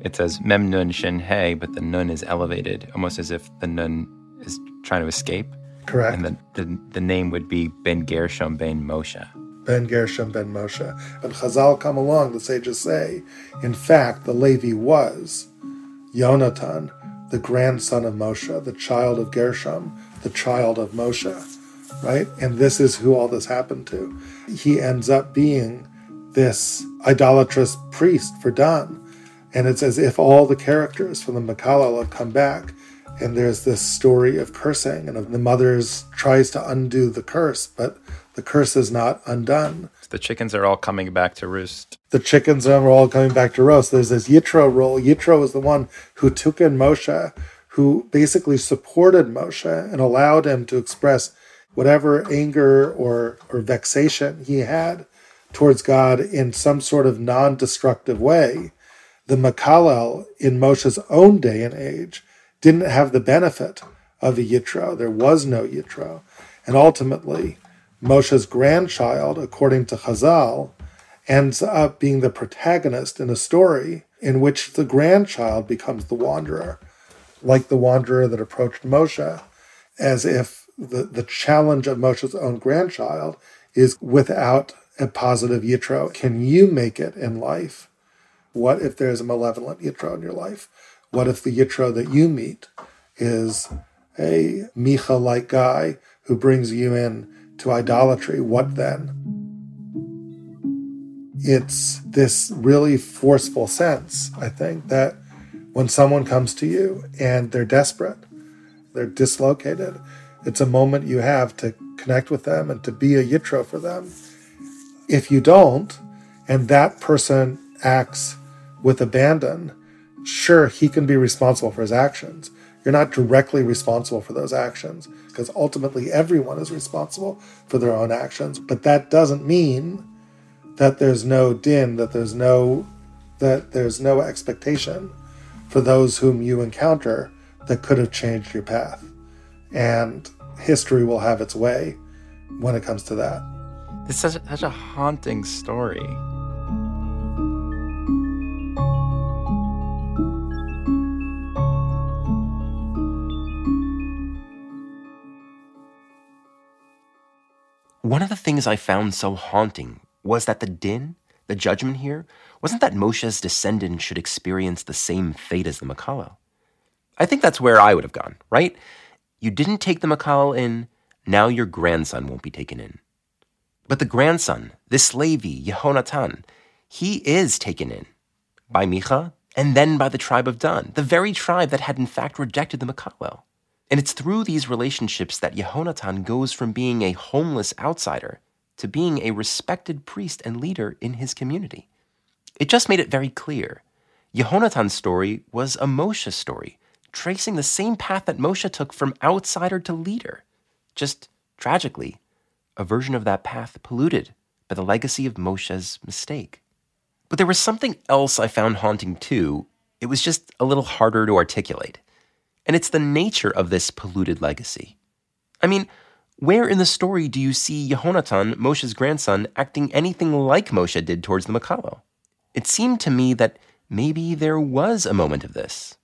it says Mem Nun Shin He, but the Nun is elevated, almost as if the Nun is trying to escape. Correct. And the, the, the name would be Ben Gershom Ben Moshe. Ben Gershom ben Moshe. And Chazal come along, the sages say, in fact, the Levi was Yonatan, the grandson of Moshe, the child of Gershom, the child of Moshe, right? And this is who all this happened to. He ends up being this idolatrous priest for Dan. And it's as if all the characters from the Mekallel have come back. And there's this story of cursing, and the mother's tries to undo the curse, but the curse is not undone. The chickens are all coming back to roost. The chickens are all coming back to roost There's this Yitro role. Yitro was the one who took in Moshe, who basically supported Moshe and allowed him to express whatever anger or, or vexation he had towards God in some sort of non destructive way. The Mekallel in Moshe's own day and age didn't have the benefit of a Yitro. There was no Yitro. And ultimately, Moshe's grandchild, according to Chazal, ends up being the protagonist in a story in which the grandchild becomes the wanderer, like the wanderer that approached Moshe, as if the, the challenge of Moshe's own grandchild is without a positive Yitro. Can you make it in life? What if there's a malevolent Yitro in your life? What if the Yitro that you meet is a Micha like guy who brings you in to idolatry, what then? It's this really forceful sense, I think, that when someone comes to you and they're desperate, they're dislocated, it's a moment you have to connect with them and to be a yitro for them. If you don't, and that person acts with abandon, sure, he can be responsible for his actions. You're not directly responsible for those actions because ultimately everyone is responsible for their own actions. But that doesn't mean that there's no din, that there's no that there's no expectation for those whom you encounter that could have changed your path. And history will have its way when it comes to that. Is such a, such a haunting story. One of the things I found so haunting was that the din, the judgment here, wasn't that Moshe's descendant should experience the same fate as the Mekallel. I think that's where I would have gone, right? You didn't take the Mekallel in, now your grandson won't be taken in. But the grandson, this Levi, Yehonatan, he is taken in by Micha and then by the tribe of Dan, the very tribe that had in fact rejected the Mekallel. And it's through these relationships that Yehonatan goes from being a homeless outsider to being a respected priest and leader in his community. It just made it very clear. Yehonatan's story was a Moshe story, tracing the same path that Moshe took from outsider to leader. Just tragically, a version of that path polluted by the legacy of Moshe's mistake. But there was something else I found haunting too. It was just a little harder to articulate and it's the nature of this polluted legacy. I mean, where in the story do you see Yehonatan, Moshe's grandson, acting anything like Moshe did towards the Mekallel? It seemed to me that maybe there was a moment of this.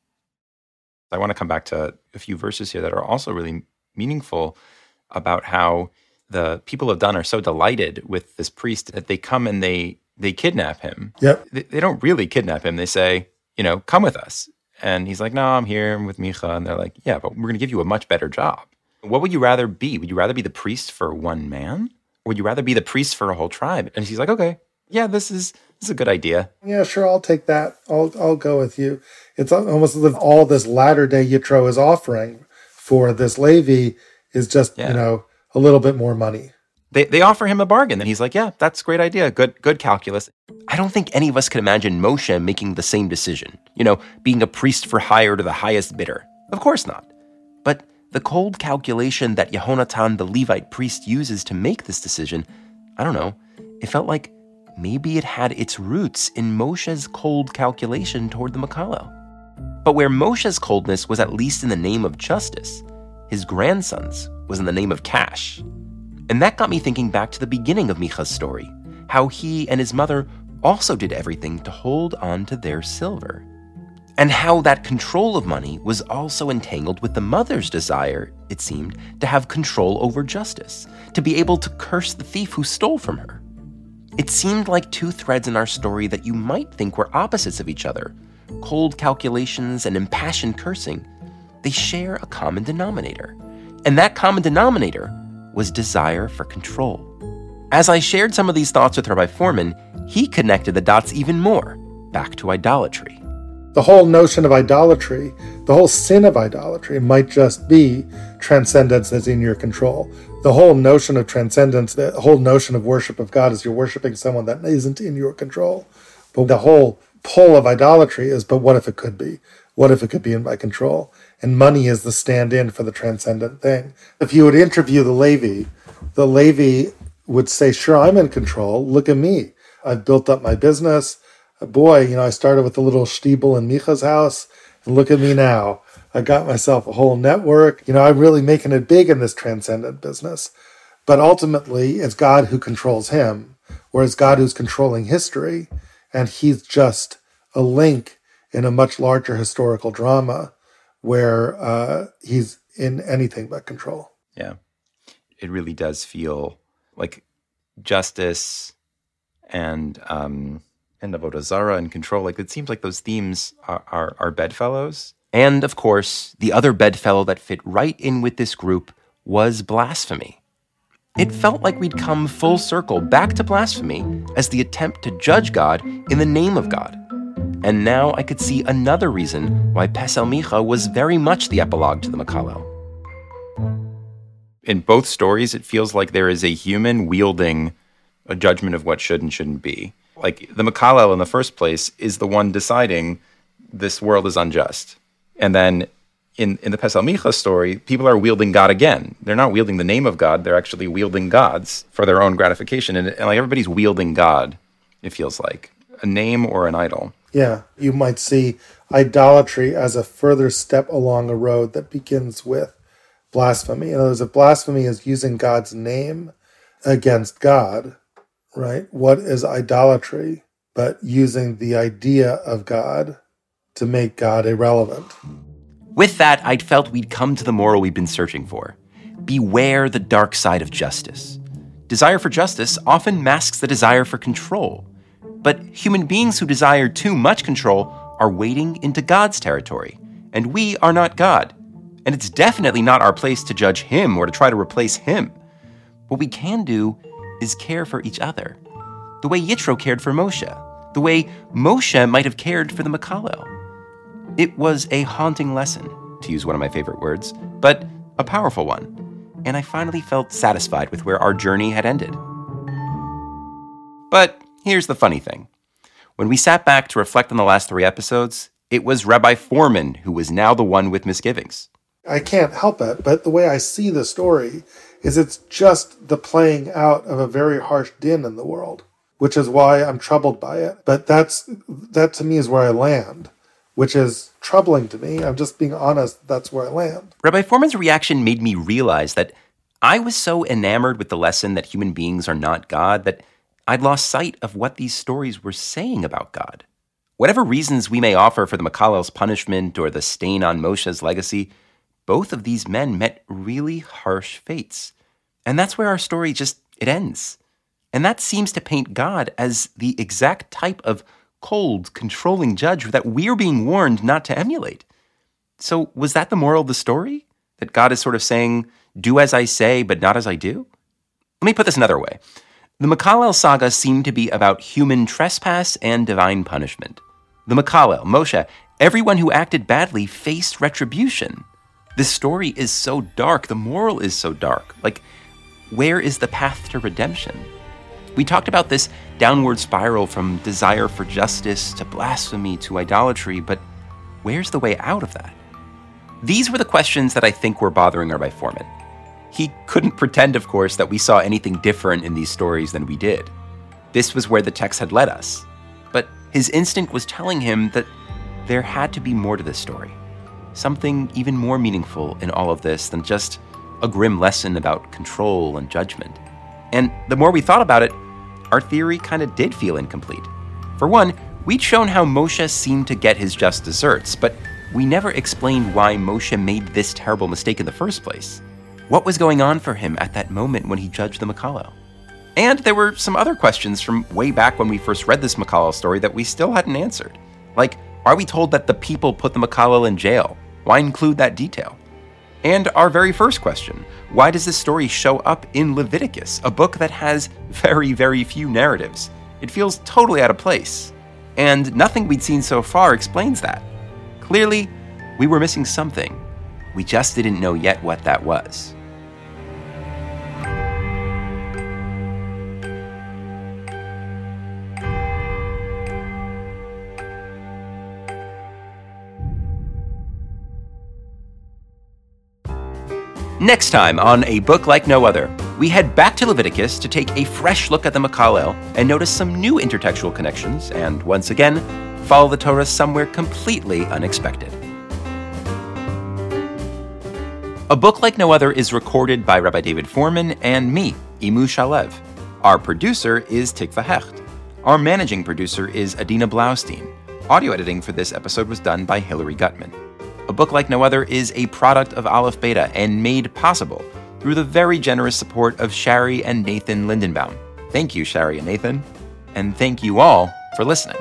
I want to come back to a few verses here that are also really meaningful about how the people of Dan are so delighted with this priest that they come and they they kidnap him. Yep. They, they don't really kidnap him. They say, you know, come with us. And he's like, no, I'm here I'm with Micha. And they're like, yeah, but we're going to give you a much better job. What would you rather be? Would you rather be the priest for one man? Or would you rather be the priest for a whole tribe? And he's like, okay, yeah, this is this is a good idea. Yeah, sure, I'll take that. I'll I'll go with you. It's almost as if all this latter day Yitro is offering for this Levi is just, yeah. you know, a little bit more money they, they offer him a bargain. And he's like yeah that's a great idea. Good good calculus. I don't think any of us could imagine moshe making the same decision you know being a priest for hire to the highest bidder. Of course not. But the cold calculation that Yehonatan, the Levite priest, uses to make this decision, I don't know, it felt like maybe it had its roots in Moshe's cold calculation toward the Mekallel. But where Moshe's coldness was at least in the name of justice, his grandson's was in the name of cash. And that got me thinking back to the beginning of Micha's story, how he and his mother also did everything to hold on to their silver. And how that control of money was also entangled with the mother's desire, it seemed, to have control over justice, to be able to curse the thief who stole from her. It seemed like two threads in our story that you might think were opposites of each other cold calculations and impassioned cursing. They share a common denominator. And that common denominator was desire for control. As I shared some of these thoughts with Rabbi Fohrman, he connected the dots even more back to idolatry. The whole notion of idolatry, the whole sin of idolatry, might just be transcendence that's in your control. The whole notion of transcendence, the whole notion of worship of God is you're worshiping someone that isn't in your control. But the whole pull of idolatry is, but what if it could be? What if it could be in my control? And money is the stand in for the transcendent thing. If you would interview the Levi, the Levi would say, Sure, I'm in control. Look at me. I've built up my business boy, you know, I started with a little stiebel in Micha's house, and look at me now. I got myself a whole network. You know, I'm really making it big in this transcendent business. But ultimately, it's God who controls him, or it's God who's controlling history, and he's just a link in a much larger historical drama where uh, he's in anything but control. Yeah. It really does feel like justice and um, and Zarah and control. Like it seems like those themes are, are, are bedfellows. And of course, the other bedfellow that fit right in with this group was blasphemy. It felt like we'd come full circle back to blasphemy as the attempt to judge God in the name of God. And now I could see another reason why Pesel Micha was very much the epilogue to the Mekallel. In both stories, it feels like there is a human wielding a judgment of what should and shouldn't be like the Mekallel in the first place is the one deciding this world is unjust. And then in, in the Pesel Micha story, people are wielding God again. They're not wielding the name of God, they're actually wielding gods for their own gratification. And, and like everybody's wielding God, it feels like a name or an idol. Yeah, you might see idolatry as a further step along a road that begins with blasphemy. In other words, if blasphemy is using God's name against God, right? What is idolatry but using the idea of God to make God irrelevant? With that, I'd felt we'd come to the moral we've been searching for. Beware the dark side of justice. Desire for justice often masks the desire for control. But human beings who desire too much control are wading into God's territory. And we are not God. And it's definitely not our place to judge Him or to try to replace Him. What we can do is care for each other. The way Yitro cared for Moshe, the way Moshe might have cared for the Mekallel. It was a haunting lesson, to use one of my favorite words, but a powerful one. And I finally felt satisfied with where our journey had ended. But here's the funny thing. When we sat back to reflect on the last three episodes, it was Rabbi Fohrman who was now the one with misgivings. I can't help it, but the way I see the story is it's just the playing out of a very harsh din in the world, which is why I'm troubled by it. But that's that to me is where I land, which is troubling to me. I'm just being honest, that's where I land. Rabbi Fohrman's reaction made me realize that I was so enamored with the lesson that human beings are not God that I'd lost sight of what these stories were saying about God. Whatever reasons we may offer for the Mekallel's punishment or the stain on Moshe's legacy, both of these men met really harsh fates. And that's where our story just it ends. And that seems to paint God as the exact type of cold, controlling judge that we're being warned not to emulate. So, was that the moral of the story? That God is sort of saying, do as I say, but not as I do? Let me put this another way. The Mekallel saga seemed to be about human trespass and divine punishment. The Mekallel, Moshe, everyone who acted badly faced retribution. This story is so dark. The moral is so dark. Like, where is the path to redemption? We talked about this downward spiral from desire for justice to blasphemy to idolatry, but where's the way out of that? These were the questions that I think were bothering Rabbi Fohrman. He couldn't pretend, of course, that we saw anything different in these stories than we did. This was where the text had led us. But his instinct was telling him that there had to be more to this story. Something even more meaningful in all of this than just a grim lesson about control and judgment. And the more we thought about it, our theory kind of did feel incomplete. For one, we'd shown how Moshe seemed to get his just desserts, but we never explained why Moshe made this terrible mistake in the first place. What was going on for him at that moment when he judged the Mekallel? And there were some other questions from way back when we first read this Mekallel story that we still hadn't answered. Like, are we told that the people put the Mekallel in jail? Why include that detail? And our very first question why does this story show up in Leviticus, a book that has very, very few narratives? It feels totally out of place. And nothing we'd seen so far explains that. Clearly, we were missing something. We just didn't know yet what that was. Next time on A Book Like No Other, we head back to Leviticus to take a fresh look at the Mekallel and notice some new intertextual connections, and once again, follow the Torah somewhere completely unexpected. A Book Like No Other is recorded by Rabbi David Fohrman and me, Imu Shalev. Our producer is Tikva Hecht. Our managing producer is Adina Blaustein. Audio editing for this episode was done by Hilary Gutman. A Book Like No Other is a product of Aleph Beta and made possible through the very generous support of Shari and Nathan Lindenbaum. Thank you, Shari and Nathan. And thank you all for listening.